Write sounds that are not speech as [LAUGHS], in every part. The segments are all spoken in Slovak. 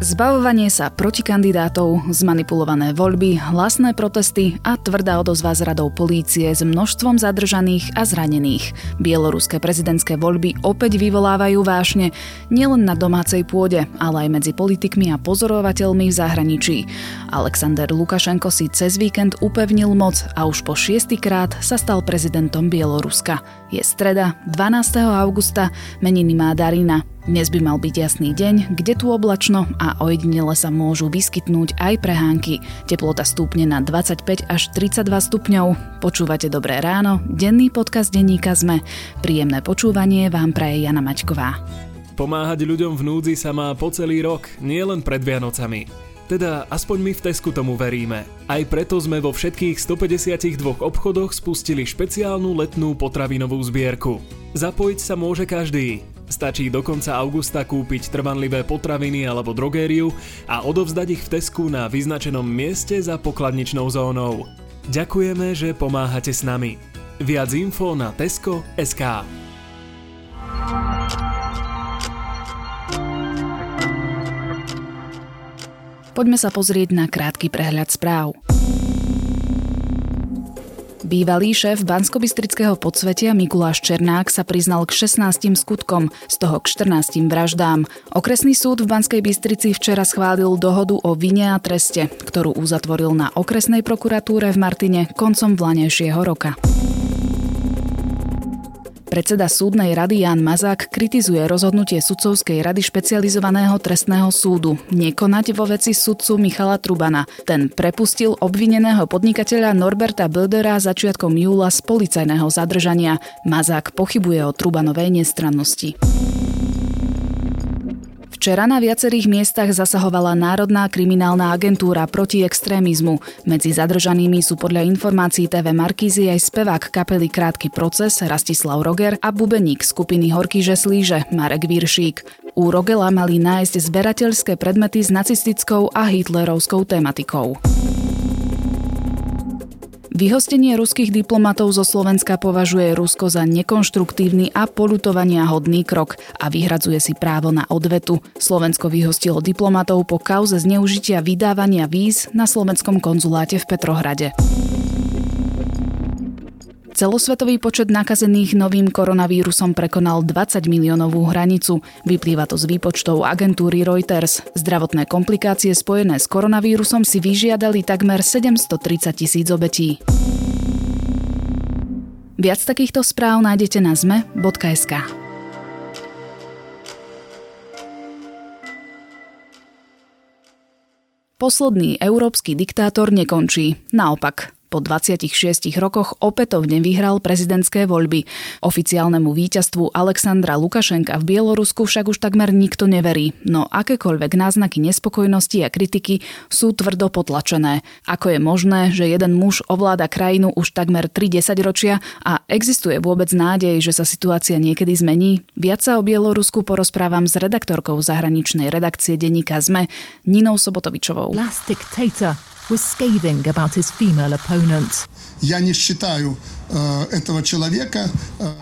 Zbavovanie sa protikandidátov, zmanipulované voľby, hlasné protesty a tvrdá odozva z radou polície s množstvom zadržaných a zranených. Bieloruské prezidentské voľby opäť vyvolávajú vášne nielen na domácej pôde, ale aj medzi politikmi a pozorovateľmi v zahraničí. Alexander Lukašenko si cez víkend upevnil moc a už po šiestýkrát sa stal prezidentom Bieloruska. Je streda, 12. augusta, meniny má Darina. Dnes by mal byť jasný deň, kde tu oblačno a ojedinele sa môžu vyskytnúť aj prehánky. Teplota stúpne na 25 až 32 stupňov. Počúvate Dobré ráno, denný podcast denníka ZME. Príjemné počúvanie vám praje Jana Maťková. Pomáhať ľuďom v núdzi sa má po celý rok, nie len pred Vianocami. Teda aspoň my v Tesku tomu veríme. Aj preto sme vo všetkých 152 obchodoch spustili špeciálnu letnú potravinovú zbierku. Zapojiť sa môže každý. Stačí do konca augusta kúpiť trvanlivé potraviny alebo drogériu a odovzdať ich v Tesku na vyznačenom mieste za pokladničnou zónou. Ďakujeme, že pomáhate s nami. Viac info na Tesco.sk Poďme sa pozrieť na krátky prehľad správ. Bývalý šéf Banskobistrického podsvetia Mikuláš Černák sa priznal k 16 skutkom, z toho k 14 vraždám. Okresný súd v Banskej Bystrici včera schválil dohodu o vine a treste, ktorú uzatvoril na okresnej prokuratúre v Martine koncom vlanejšieho roka. Predseda súdnej rady Jan Mazák kritizuje rozhodnutie sudcovskej rady špecializovaného trestného súdu nekonať vo veci sudcu Michala Trubana. Ten prepustil obvineného podnikateľa Norberta Bildera začiatkom júla z policajného zadržania. Mazák pochybuje o Trubanovej nestrannosti. Včera na viacerých miestach zasahovala Národná kriminálna agentúra proti extrémizmu. Medzi zadržanými sú podľa informácií TV Markízy aj spevák kapely Krátky proces Rastislav Roger a bubeník skupiny Horky Žeslíže Marek Viršík. U Rogela mali nájsť zberateľské predmety s nacistickou a hitlerovskou tematikou. Vyhostenie ruských diplomatov zo Slovenska považuje Rusko za nekonštruktívny a polutovania hodný krok a vyhradzuje si právo na odvetu. Slovensko vyhostilo diplomatov po kauze zneužitia vydávania víz na slovenskom konzuláte v Petrohrade. Celosvetový počet nakazených novým koronavírusom prekonal 20 miliónovú hranicu. Vyplýva to z výpočtov agentúry Reuters. Zdravotné komplikácie spojené s koronavírusom si vyžiadali takmer 730 tisíc obetí. Viac takýchto správ nájdete na zme.sk. Posledný európsky diktátor nekončí. Naopak, po 26 rokoch opätovne vyhral prezidentské voľby. Oficiálnemu víťazstvu Alexandra Lukašenka v Bielorusku však už takmer nikto neverí, no akékoľvek náznaky nespokojnosti a kritiky sú tvrdo potlačené. Ako je možné, že jeden muž ovláda krajinu už takmer 3 ročia a existuje vôbec nádej, že sa situácia niekedy zmení? Viac sa o Bielorusku porozprávam s redaktorkou zahraničnej redakcie denníka ZME, Ninou Sobotovičovou. Last dictator was scathing about his female opponent.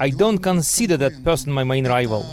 I don't consider that person my main rival.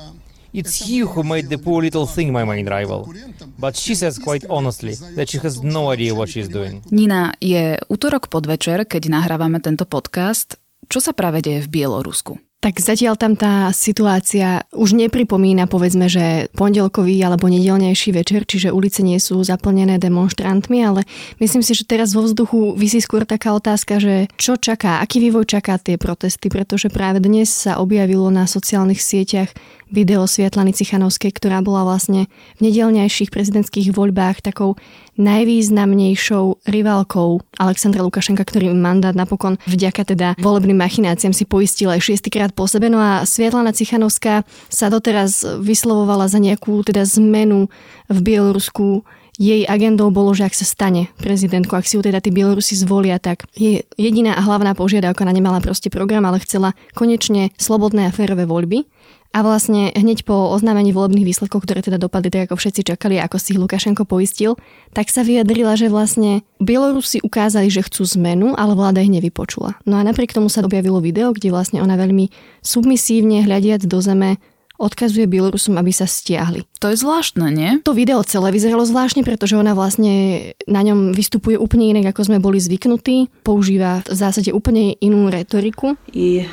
It's he who made the poor little thing my main rival. But she says quite honestly that she has no idea what she's doing. Nina, je útorok podvečer, keď nahrávame tento podcast. Čo sa práve deje v Bielorusku? Tak zatiaľ tam tá situácia už nepripomína, povedzme, že pondelkový alebo nedelnejší večer, čiže ulice nie sú zaplnené demonstrantmi, ale myslím si, že teraz vo vzduchu vysí skôr taká otázka, že čo čaká, aký vývoj čaká tie protesty, pretože práve dnes sa objavilo na sociálnych sieťach video Svietlany Cichanovskej, ktorá bola vlastne v nedelnejších prezidentských voľbách takou najvýznamnejšou rivalkou Alexandra Lukašenka, ktorý mandát napokon vďaka teda volebným machináciám si poistil aj šiestýkrát po sebe. No a Svietlana Cichanovská sa doteraz vyslovovala za nejakú teda zmenu v Bielorusku jej agendou bolo, že ak sa stane prezidentkou, ak si ju teda tí Bielorusi zvolia, tak je jediná a hlavná požiadavka, ona nemala proste program, ale chcela konečne slobodné a férové voľby. A vlastne hneď po oznámení volebných výsledkov, ktoré teda dopadli tak, ako všetci čakali, ako si ich Lukašenko poistil, tak sa vyjadrila, že vlastne Bielorusi ukázali, že chcú zmenu, ale vláda ich nevypočula. No a napriek tomu sa objavilo video, kde vlastne ona veľmi submisívne hľadiac do zeme odkazuje Bielorusom, aby sa stiahli. To je zvláštne, nie? To video celé vyzeralo zvláštne, pretože ona vlastne na ňom vystupuje úplne inak, ako sme boli zvyknutí. Používa v zásade úplne inú retoriku. I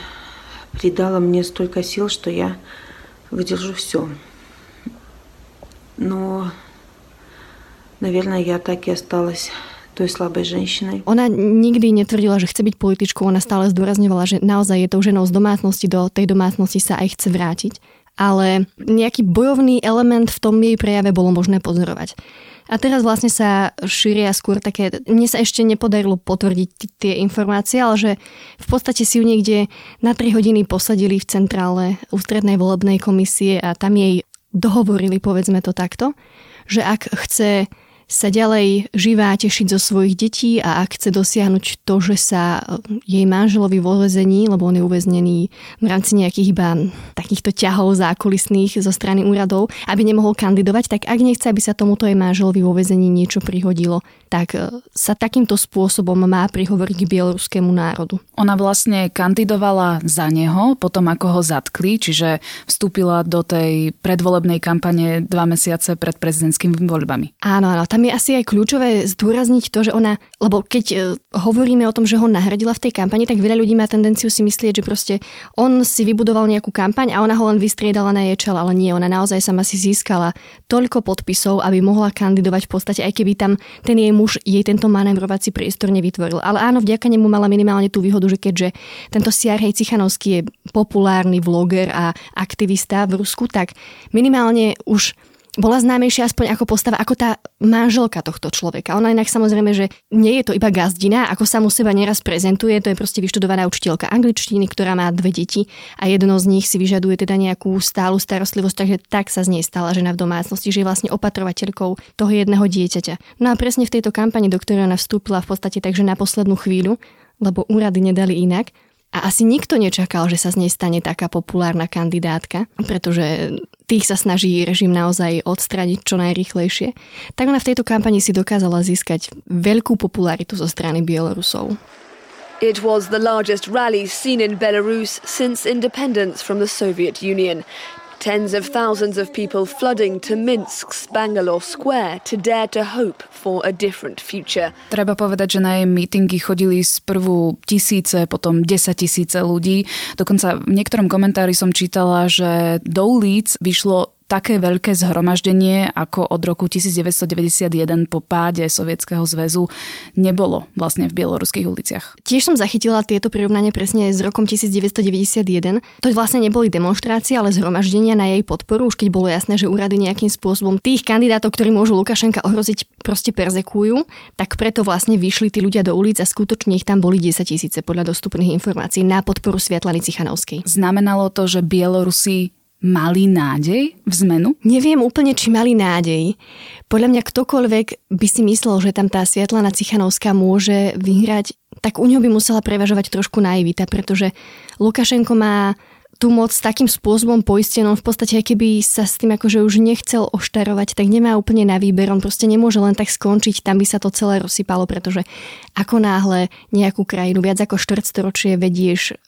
придала мне столько сил, что я выдержу все. Но, наверное, я так и осталась той slabej ženšinej. Ona nikdy netvrdila, že chce byť političkou, ona stále zdôrazňovala, že naozaj je tou ženou z domácnosti, do tej domácnosti sa aj chce vrátiť. Ale nejaký bojovný element v tom jej prejave bolo možné pozorovať. A teraz vlastne sa šíria skôr také, mne sa ešte nepodarilo potvrdiť tie informácie, ale že v podstate si ju niekde na 3 hodiny posadili v centrále ústrednej volebnej komisie a tam jej dohovorili, povedzme to takto, že ak chce sa ďalej živá tešiť zo svojich detí a ak chce dosiahnuť to, že sa e, jej manželovi vo vezení, lebo on je uväznený v rámci nejakých iba takýchto ťahov zákulisných zo strany úradov, aby nemohol kandidovať, tak ak nechce, aby sa tomuto jej manželovi vo vezení niečo prihodilo, tak e, sa takýmto spôsobom má prihovoriť k bieloruskému národu. Ona vlastne kandidovala za neho, potom ako ho zatkli, čiže vstúpila do tej predvolebnej kampane dva mesiace pred prezidentskými voľbami. Áno, áno, tam tam je asi aj kľúčové zdôrazniť to, že ona, lebo keď e, hovoríme o tom, že ho nahradila v tej kampani, tak veľa ľudí má tendenciu si myslieť, že proste on si vybudoval nejakú kampaň a ona ho len vystriedala na jej čel, ale nie, ona naozaj sama si získala toľko podpisov, aby mohla kandidovať v podstate, aj keby tam ten jej muž jej tento manévrovací priestor nevytvoril. Ale áno, vďaka nemu mala minimálne tú výhodu, že keďže tento Siarhej Cichanovský je populárny vloger a aktivista v Rusku, tak minimálne už bola známejšia aspoň ako postava, ako tá manželka tohto človeka. Ona inak samozrejme, že nie je to iba gazdina, ako sa mu seba neraz prezentuje, to je proste vyštudovaná učiteľka angličtiny, ktorá má dve deti a jedno z nich si vyžaduje teda nejakú stálu starostlivosť, takže tak sa z nej stala žena v domácnosti, že je vlastne opatrovateľkou toho jedného dieťaťa. No a presne v tejto kampani, do ktorej ona vstúpila v podstate takže na poslednú chvíľu, lebo úrady nedali inak, a asi nikto nečakal, že sa z nej stane taká populárna kandidátka, pretože tých sa snaží režim naozaj odstradiť čo najrychlejšie. Tak ona v tejto kampani si dokázala získať veľkú popularitu zo strany Bielorusov. It was the largest rally seen in Belarus since independence from the Soviet Union. Tens of thousands of people flooding to Minsk's Bangalore Square to dare to hope for a different future. Treba povedať, že na jej mítingy chodili sprvu tisíce, potom 10 tisíce ľudí. Dokonca v niektorom komentári som čítala, že do ulic vyšlo také veľké zhromaždenie, ako od roku 1991 po páde Sovietskeho zväzu nebolo vlastne v bieloruských uliciach. Tiež som zachytila tieto prirovnanie presne s rokom 1991. To vlastne neboli demonstrácie, ale zhromaždenia na jej podporu, už keď bolo jasné, že úrady nejakým spôsobom tých kandidátov, ktorí môžu Lukašenka ohroziť, proste persekujú, tak preto vlastne vyšli tí ľudia do ulic a skutočne ich tam boli 10 tisíce podľa dostupných informácií na podporu Svietlany Cichanovskej. Znamenalo to, že Bielorusi mali nádej v zmenu? Neviem úplne, či mali nádej. Podľa mňa ktokoľvek by si myslel, že tam tá Sviatlana Cichanovská môže vyhrať, tak u ňo by musela prevažovať trošku naivita, pretože Lukašenko má tú moc takým spôsobom poistenou, v podstate aj keby sa s tým akože už nechcel oštarovať, tak nemá úplne na výber, on proste nemôže len tak skončiť, tam by sa to celé rozsypalo, pretože ako náhle nejakú krajinu viac ako štvrtstoročie vedieš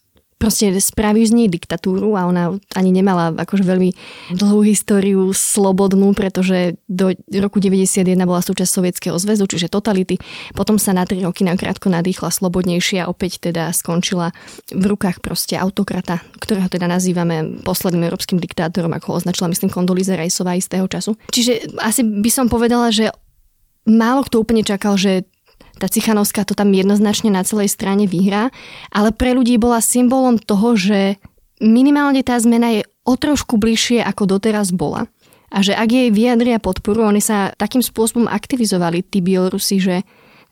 proste spraví z nej diktatúru a ona ani nemala akože veľmi dlhú históriu slobodnú, pretože do roku 91 bola súčasť Sovietskeho zväzu, čiže totality. Potom sa na 3 roky nakrátko nadýchla slobodnejšie a opäť teda skončila v rukách proste autokrata, ktorého teda nazývame posledným európskym diktátorom, ako ho označila myslím Kondoliza Rajsová istého času. Čiže asi by som povedala, že málo kto úplne čakal, že tá Cichanovská to tam jednoznačne na celej strane vyhrá, ale pre ľudí bola symbolom toho, že minimálne tá zmena je o trošku bližšie, ako doteraz bola. A že ak jej vyjadria podporu, oni sa takým spôsobom aktivizovali, tí Bielorusi, že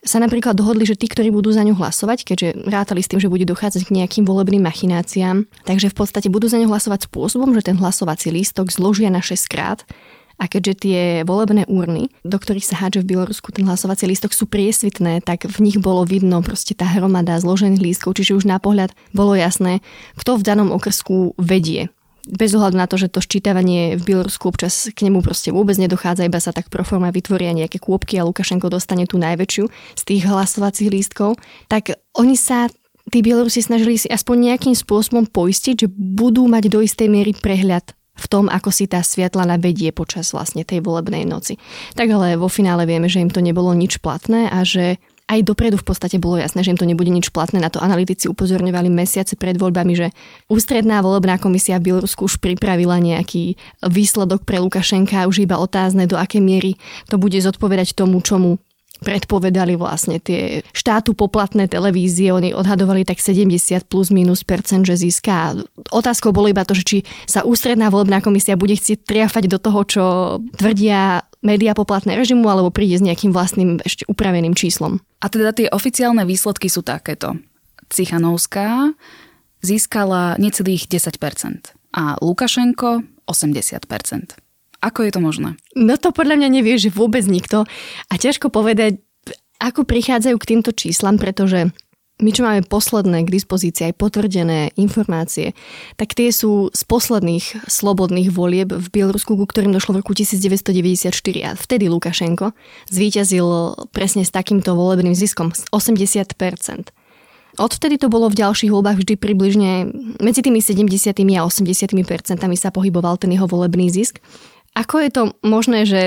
sa napríklad dohodli, že tí, ktorí budú za ňu hlasovať, keďže rátali s tým, že bude dochádzať k nejakým volebným machináciám, takže v podstate budú za ňu hlasovať spôsobom, že ten hlasovací lístok zložia na 6 krát a keďže tie volebné úrny, do ktorých sa hádže v Bielorusku ten hlasovací lístok, sú priesvitné, tak v nich bolo vidno proste tá hromada zložených lístkov, čiže už na pohľad bolo jasné, kto v danom okrsku vedie. Bez ohľadu na to, že to ščítavanie v Bielorusku občas k nemu proste vôbec nedochádza, iba sa tak pro forma vytvoria nejaké kôpky a Lukašenko dostane tú najväčšiu z tých hlasovacích lístkov, tak oni sa tí Bielorusi snažili si aspoň nejakým spôsobom poistiť, že budú mať do istej miery prehľad v tom, ako si tá Sviatlana vedie počas vlastne tej volebnej noci. Tak ale vo finále vieme, že im to nebolo nič platné a že aj dopredu v podstate bolo jasné, že im to nebude nič platné. Na to analytici upozorňovali mesiace pred voľbami, že ústredná volebná komisia v Bielorusku už pripravila nejaký výsledok pre Lukašenka, už iba otázne, do akej miery to bude zodpovedať tomu, čomu predpovedali vlastne tie štátu poplatné televízie, oni odhadovali tak 70 plus minus percent, že získa. Otázkou bolo iba to, že či sa ústredná volebná komisia bude chcieť triafať do toho, čo tvrdia média poplatné režimu, alebo príde s nejakým vlastným ešte upraveným číslom. A teda tie oficiálne výsledky sú takéto. Cichanovská získala necelých 10% a Lukašenko 80%. Ako je to možné? No to podľa mňa nevie, že vôbec nikto. A ťažko povedať, ako prichádzajú k týmto číslam, pretože my, čo máme posledné k dispozícii aj potvrdené informácie, tak tie sú z posledných slobodných volieb v Bielorusku, ku ktorým došlo v roku 1994 a vtedy Lukašenko zvíťazil presne s takýmto volebným ziskom, s 80%. Odvtedy to bolo v ďalších voľbách vždy približne medzi tými 70 a 80 percentami sa pohyboval ten jeho volebný zisk. Ako je to možné, že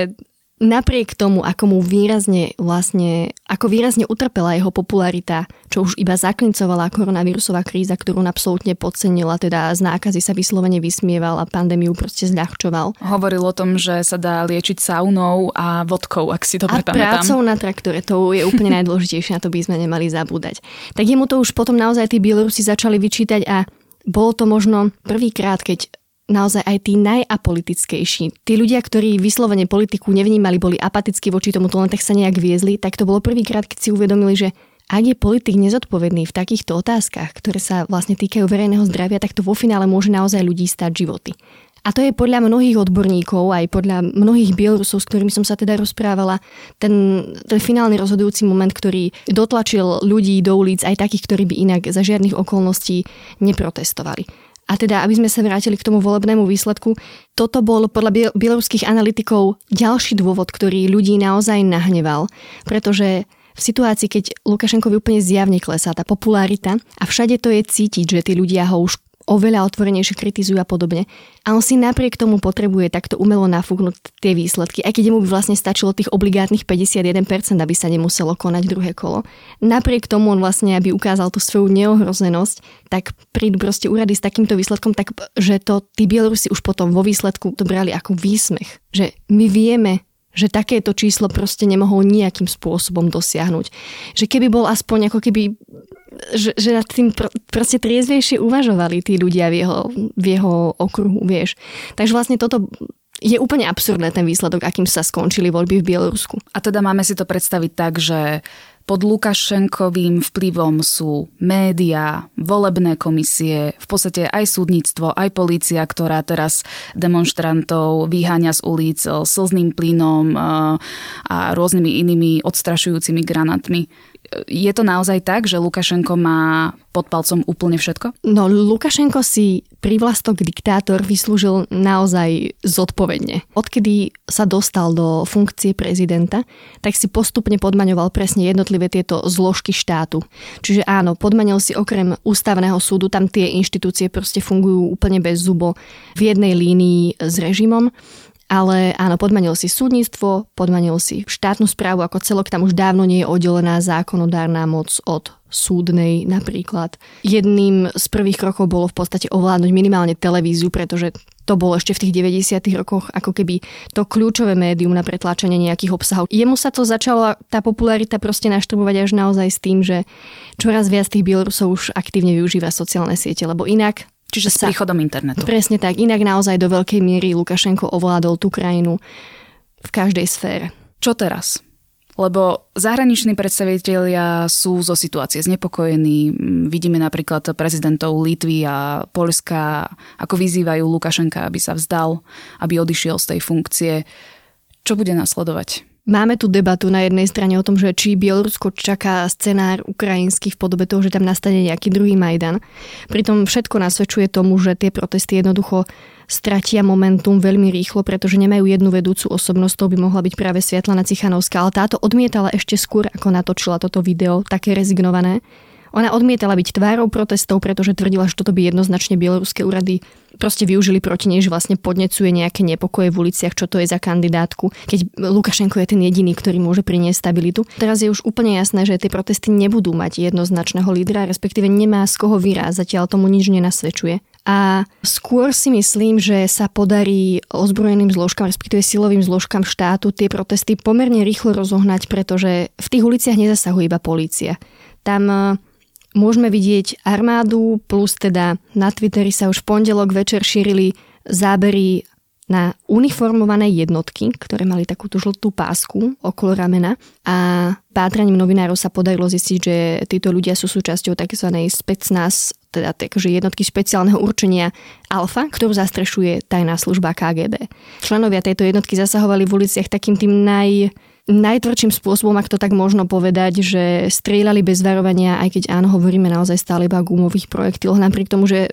napriek tomu, ako mu výrazne vlastne, ako výrazne utrpela jeho popularita, čo už iba zaklincovala koronavírusová kríza, ktorú absolútne podcenila, teda z nákazy sa vyslovene vysmieval a pandémiu proste zľahčoval. Hovoril o tom, že sa dá liečiť saunou a vodkou, ak si to A prácou na traktore, to je úplne [LAUGHS] najdôležitejšie, na to by sme nemali zabúdať. Tak jemu to už potom naozaj tí Bielorusi začali vyčítať a bolo to možno prvýkrát, keď naozaj aj tí najapolitickejší. Tí ľudia, ktorí vyslovene politiku nevnímali, boli apatickí voči tomu, len tak sa nejak viezli, tak to bolo prvýkrát, keď si uvedomili, že ak je politik nezodpovedný v takýchto otázkach, ktoré sa vlastne týkajú verejného zdravia, tak to vo finále môže naozaj ľudí stať životy. A to je podľa mnohých odborníkov, aj podľa mnohých Bielorusov, s ktorými som sa teda rozprávala, ten, ten finálny rozhodujúci moment, ktorý dotlačil ľudí do ulic, aj takých, ktorí by inak za žiadnych okolností neprotestovali. A teda, aby sme sa vrátili k tomu volebnému výsledku, toto bol podľa bieloruských analytikov ďalší dôvod, ktorý ľudí naozaj nahneval, pretože v situácii, keď Lukašenkovi úplne zjavne klesá tá popularita a všade to je cítiť, že tí ľudia ho už oveľa otvorenejšie kritizujú a podobne. A on si napriek tomu potrebuje takto umelo nafúknuť tie výsledky, aj keď mu by vlastne stačilo tých obligátnych 51%, aby sa nemuselo konať druhé kolo. Napriek tomu on vlastne, aby ukázal tú svoju neohrozenosť, tak prídu proste úrady s takýmto výsledkom, tak že to tí Bielorusi už potom vo výsledku to brali ako výsmech. Že my vieme, že takéto číslo proste nemohol nejakým spôsobom dosiahnuť. Že keby bol aspoň ako keby že, že nad tým pr- proste triezvejšie uvažovali tí ľudia v jeho, v jeho okruhu, vieš. Takže vlastne toto je úplne absurdné ten výsledok, akým sa skončili voľby v Bielorusku. A teda máme si to predstaviť tak, že pod Lukašenkovým vplyvom sú médiá, volebné komisie, v podstate aj súdnictvo, aj polícia, ktorá teraz demonstrantov vyháňa z ulic slzným plynom a rôznymi inými odstrašujúcimi granátmi je to naozaj tak, že Lukašenko má pod palcom úplne všetko? No, Lukašenko si privlastok diktátor vyslúžil naozaj zodpovedne. Odkedy sa dostal do funkcie prezidenta, tak si postupne podmaňoval presne jednotlivé tieto zložky štátu. Čiže áno, podmanil si okrem ústavného súdu, tam tie inštitúcie proste fungujú úplne bez zubo v jednej línii s režimom ale áno, podmanil si súdnictvo, podmanil si štátnu správu ako celok, tam už dávno nie je oddelená zákonodárna moc od súdnej napríklad. Jedným z prvých krokov bolo v podstate ovládnuť minimálne televíziu, pretože to bolo ešte v tých 90. rokoch ako keby to kľúčové médium na pretláčanie nejakých obsahov. Jemu sa to začalo, tá popularita proste naštrbovať až naozaj s tým, že čoraz viac tých Bielorusov už aktívne využíva sociálne siete, lebo inak Čiže s príchodom internetu. Presne tak. Inak naozaj do veľkej miery Lukašenko ovládol tú krajinu v každej sfére. Čo teraz? Lebo zahraniční predstavitelia sú zo situácie znepokojení. Vidíme napríklad prezidentov Litvy a Polska, ako vyzývajú Lukašenka, aby sa vzdal, aby odišiel z tej funkcie. Čo bude nasledovať? Máme tu debatu na jednej strane o tom, že či Bielorusko čaká scenár ukrajinský v podobe toho, že tam nastane nejaký druhý Majdan. Pritom všetko nasvedčuje tomu, že tie protesty jednoducho stratia momentum veľmi rýchlo, pretože nemajú jednu vedúcu osobnosť, to by mohla byť práve Sviatlana Cichanovská, ale táto odmietala ešte skôr, ako natočila toto video, také rezignované. Ona odmietala byť tvárou protestov, pretože tvrdila, že toto by jednoznačne bieloruské úrady proste využili proti nej, že vlastne podnecuje nejaké nepokoje v uliciach, čo to je za kandidátku, keď Lukašenko je ten jediný, ktorý môže priniesť stabilitu. Teraz je už úplne jasné, že tie protesty nebudú mať jednoznačného lídra, respektíve nemá z koho vyrázať, zatiaľ tomu nič nenasvedčuje. A skôr si myslím, že sa podarí ozbrojeným zložkám, respektíve silovým zložkám štátu tie protesty pomerne rýchlo rozohnať, pretože v tých uliciach nezasahuje iba polícia. Tam môžeme vidieť armádu, plus teda na Twitteri sa už v pondelok večer šírili zábery na uniformované jednotky, ktoré mali takúto žltú pásku okolo ramena a pátraním novinárov sa podarilo zistiť, že títo ľudia sú súčasťou tzv. specnaz, teda takže jednotky špeciálneho určenia Alfa, ktorú zastrešuje tajná služba KGB. Členovia tejto jednotky zasahovali v uliciach takým tým naj najtvrdším spôsobom, ak to tak možno povedať, že strieľali bez varovania, aj keď áno, hovoríme naozaj stále iba o gumových projektiloch, napriek tomu, že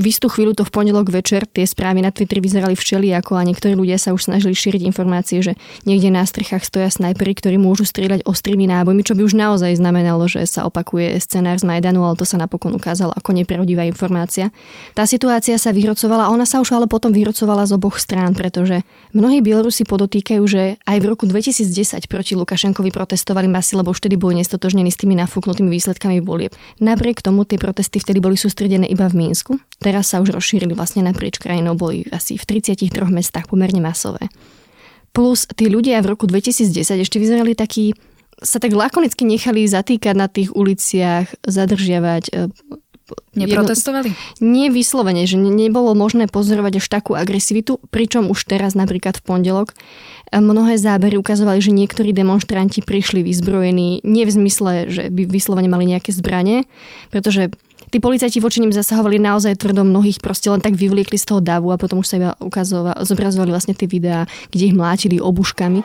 v istú chvíľu to v pondelok večer tie správy na Twitteri vyzerali všelijako a niektorí ľudia sa už snažili šíriť informácie, že niekde na strechách stoja snajpery, ktorí môžu strieľať ostrými nábojmi, čo by už naozaj znamenalo, že sa opakuje scenár z Majdanu, ale to sa napokon ukázalo ako nepravdivá informácia. Tá situácia sa vyhrocovala, ona sa už ale potom vyhrocovala z oboch strán, pretože mnohí Bielorusi podotýkajú, že aj v roku 2010 proti Lukašenkovi protestovali masy, lebo už vtedy boli nestotožnení s tými nafúknutými výsledkami volieb. Napriek tomu tie protesty vtedy boli sústredené iba v Mínsku teraz sa už rozšírili vlastne naprieč krajinou, boli asi v 33 mestách pomerne masové. Plus tí ľudia v roku 2010 ešte vyzerali takí, sa tak lakonicky nechali zatýkať na tých uliciach, zadržiavať, e, Neprotestovali? Jedno, nie vyslovene, že nebolo možné pozorovať až takú agresivitu, pričom už teraz napríklad v pondelok e, mnohé zábery ukazovali, že niektorí demonstranti prišli vyzbrojení, nie v zmysle, že by vyslovene mali nejaké zbranie, pretože tí policajti voči nim zasahovali naozaj tvrdo mnohých, proste len tak vyvliekli z toho davu a potom už sa iba ukazovali, zobrazovali vlastne tie videá, kde ich mlátili obuškami.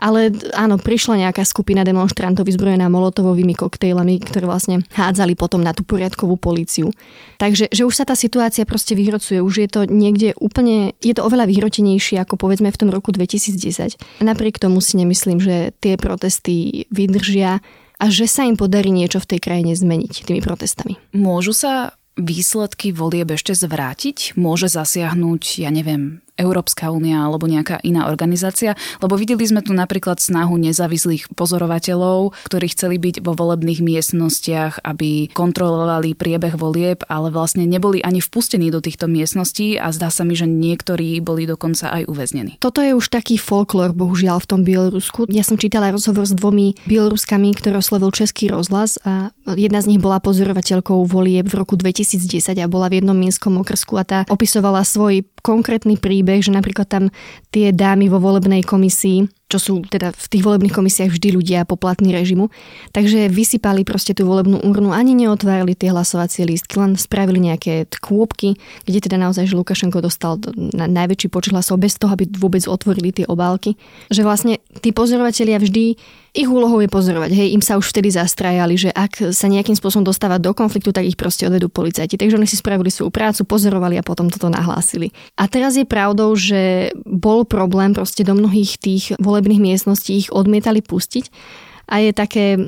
Ale áno, prišla nejaká skupina demonstrantov vyzbrojená molotovovými koktejlami, ktoré vlastne hádzali potom na tú poriadkovú políciu. Takže že už sa tá situácia proste vyhrocuje, už je to niekde úplne, je to oveľa vyhrotenejšie ako povedzme v tom roku 2010. Napriek tomu si nemyslím, že tie protesty vydržia a že sa im podarí niečo v tej krajine zmeniť tými protestami. Môžu sa výsledky volieb ešte zvrátiť? Môže zasiahnuť, ja neviem, Európska únia alebo nejaká iná organizácia, lebo videli sme tu napríklad snahu nezávislých pozorovateľov, ktorí chceli byť vo volebných miestnostiach, aby kontrolovali priebeh volieb, ale vlastne neboli ani vpustení do týchto miestností a zdá sa mi, že niektorí boli dokonca aj uväznení. Toto je už taký folklór, bohužiaľ, v tom Bielorusku. Ja som čítala rozhovor s dvomi Bieloruskami, ktoré oslovil Český rozhlas a jedna z nich bola pozorovateľkou volieb v roku 2010 a bola v jednom minskom okrsku a tá opisovala svoj konkrétny príbeh, že napríklad tam tie dámy vo volebnej komisii čo sú teda v tých volebných komisiách vždy ľudia poplatní režimu. Takže vysypali proste tú volebnú urnu, ani neotvárali tie hlasovacie lístky, len spravili nejaké kôpky, kde teda naozaj, že Lukašenko dostal na najväčší počet hlasov bez toho, aby vôbec otvorili tie obálky. Že vlastne tí pozorovatelia vždy ich úlohou je pozorovať. Hej, im sa už vtedy zastrajali, že ak sa nejakým spôsobom dostáva do konfliktu, tak ich proste odvedú policajti. Takže oni si spravili svoju prácu, pozorovali a potom toto nahlásili. A teraz je pravdou, že bol problém proste do mnohých tých volebných volebných miestností ich odmietali pustiť a je také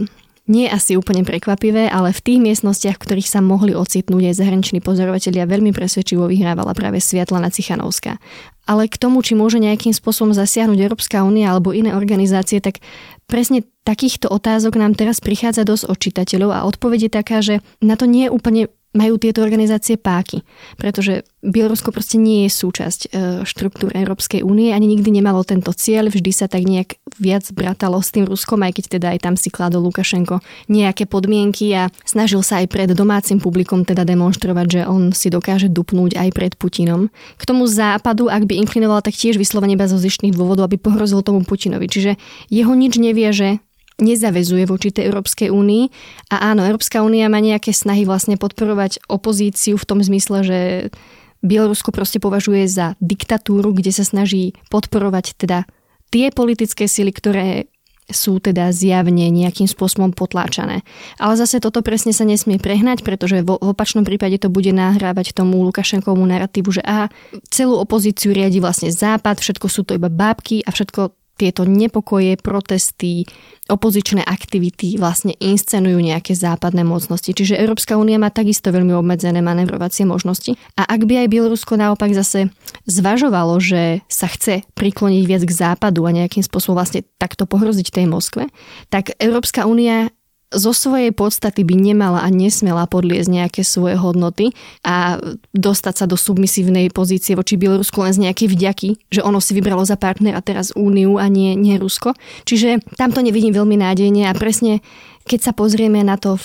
nie asi úplne prekvapivé, ale v tých miestnostiach, v ktorých sa mohli ocitnúť aj zahraniční pozorovatelia, veľmi presvedčivo vyhrávala práve Sviatlana Cichanovská. Ale k tomu, či môže nejakým spôsobom zasiahnuť Európska únia alebo iné organizácie, tak presne takýchto otázok nám teraz prichádza dosť od čitateľov a odpoveď je taká, že na to nie je úplne majú tieto organizácie páky, pretože Bielorusko proste nie je súčasť e, štruktúr Európskej únie, ani nikdy nemalo tento cieľ, vždy sa tak nejak viac bratalo s tým Ruskom, aj keď teda aj tam si kladol Lukašenko nejaké podmienky a snažil sa aj pred domácim publikom teda demonstrovať, že on si dokáže dupnúť aj pred Putinom. K tomu západu, ak by inklinoval, tak tiež vyslovene bez zo zištných dôvodov, aby pohrozil tomu Putinovi. Čiže jeho nič nevie, že nezavezuje voči tej Európskej únii. A áno, Európska únia má nejaké snahy vlastne podporovať opozíciu v tom zmysle, že Bielorusko proste považuje za diktatúru, kde sa snaží podporovať teda tie politické sily, ktoré sú teda zjavne nejakým spôsobom potláčané. Ale zase toto presne sa nesmie prehnať, pretože v opačnom prípade to bude nahrávať tomu Lukašenkovmu narratívu, že aha, celú opozíciu riadi vlastne západ, všetko sú to iba bábky a všetko tieto nepokoje, protesty, opozičné aktivity vlastne inscenujú nejaké západné mocnosti. Čiže Európska únia má takisto veľmi obmedzené manevrovacie možnosti. A ak by aj Bielorusko naopak zase zvažovalo, že sa chce prikloniť viac k západu a nejakým spôsobom vlastne takto pohroziť tej Moskve, tak Európska únia zo svojej podstaty by nemala a nesmela podliezť nejaké svoje hodnoty a dostať sa do submisívnej pozície voči Bielorusku len z nejakej vďaky, že ono si vybralo za partnera teraz Úniu a nie, nie Rusko. Čiže tamto nevidím veľmi nádejne a presne keď sa pozrieme na to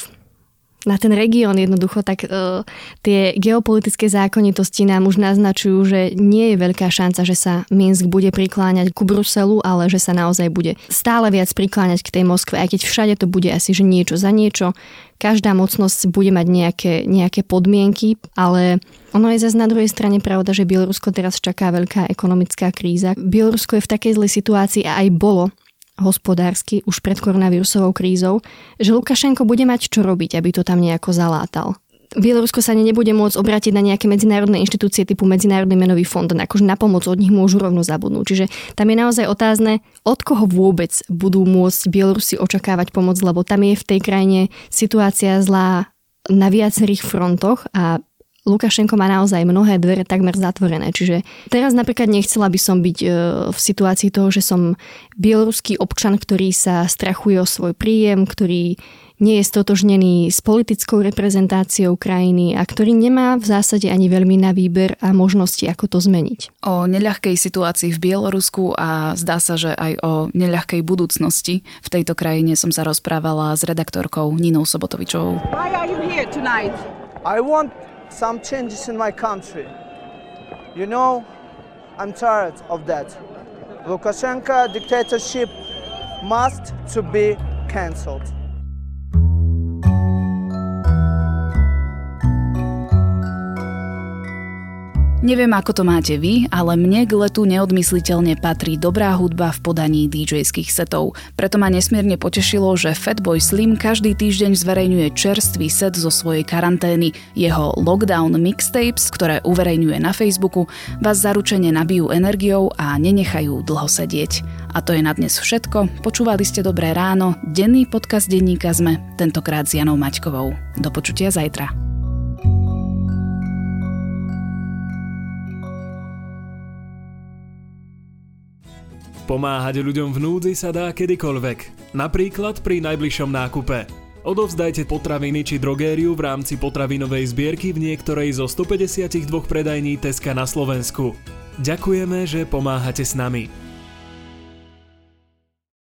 na ten región jednoducho, tak uh, tie geopolitické zákonitosti nám už naznačujú, že nie je veľká šanca, že sa Minsk bude prikláňať ku Bruselu, ale že sa naozaj bude stále viac prikláňať k tej Moskve, aj keď všade to bude asi, že niečo za niečo. Každá mocnosť bude mať nejaké, nejaké podmienky, ale ono je zase na druhej strane pravda, že Bielorusko teraz čaká veľká ekonomická kríza. Bielorusko je v takej zlej situácii a aj bolo hospodársky už pred koronavírusovou krízou, že Lukašenko bude mať čo robiť, aby to tam nejako zalátal. Bielorusko sa nebude môcť obrátiť na nejaké medzinárodné inštitúcie typu Medzinárodný menový fond, akože na pomoc od nich môžu rovno zabudnúť. Čiže tam je naozaj otázne, od koho vôbec budú môcť Bielorusi očakávať pomoc, lebo tam je v tej krajine situácia zlá na viacerých frontoch a Lukašenko má naozaj mnohé dvere takmer zatvorené. Čiže teraz napríklad nechcela by som byť e, v situácii toho, že som bieloruský občan, ktorý sa strachuje o svoj príjem, ktorý nie je stotožnený s politickou reprezentáciou krajiny a ktorý nemá v zásade ani veľmi na výber a možnosti, ako to zmeniť. O neľahkej situácii v Bielorusku a zdá sa, že aj o neľahkej budúcnosti v tejto krajine som sa rozprávala s redaktorkou Ninou Sobotovičovou. Why are you here tonight? I want some changes in my country. You know, I'm tired of that. Lukashenko dictatorship must to be cancelled. Neviem, ako to máte vy, ale mne k letu neodmysliteľne patrí dobrá hudba v podaní DJ-ských setov. Preto ma nesmierne potešilo, že Fatboy Slim každý týždeň zverejňuje čerstvý set zo svojej karantény. Jeho Lockdown Mixtapes, ktoré uverejňuje na Facebooku, vás zaručene nabijú energiou a nenechajú dlho sedieť. A to je na dnes všetko. Počúvali ste Dobré ráno, denný podcast denníka sme, tentokrát s Janou Maťkovou. Do počutia zajtra. Pomáhať ľuďom v núdzi sa dá kedykoľvek, napríklad pri najbližšom nákupe. Odovzdajte potraviny či drogériu v rámci potravinovej zbierky v niektorej zo 152 predajní Teska na Slovensku. Ďakujeme, že pomáhate s nami.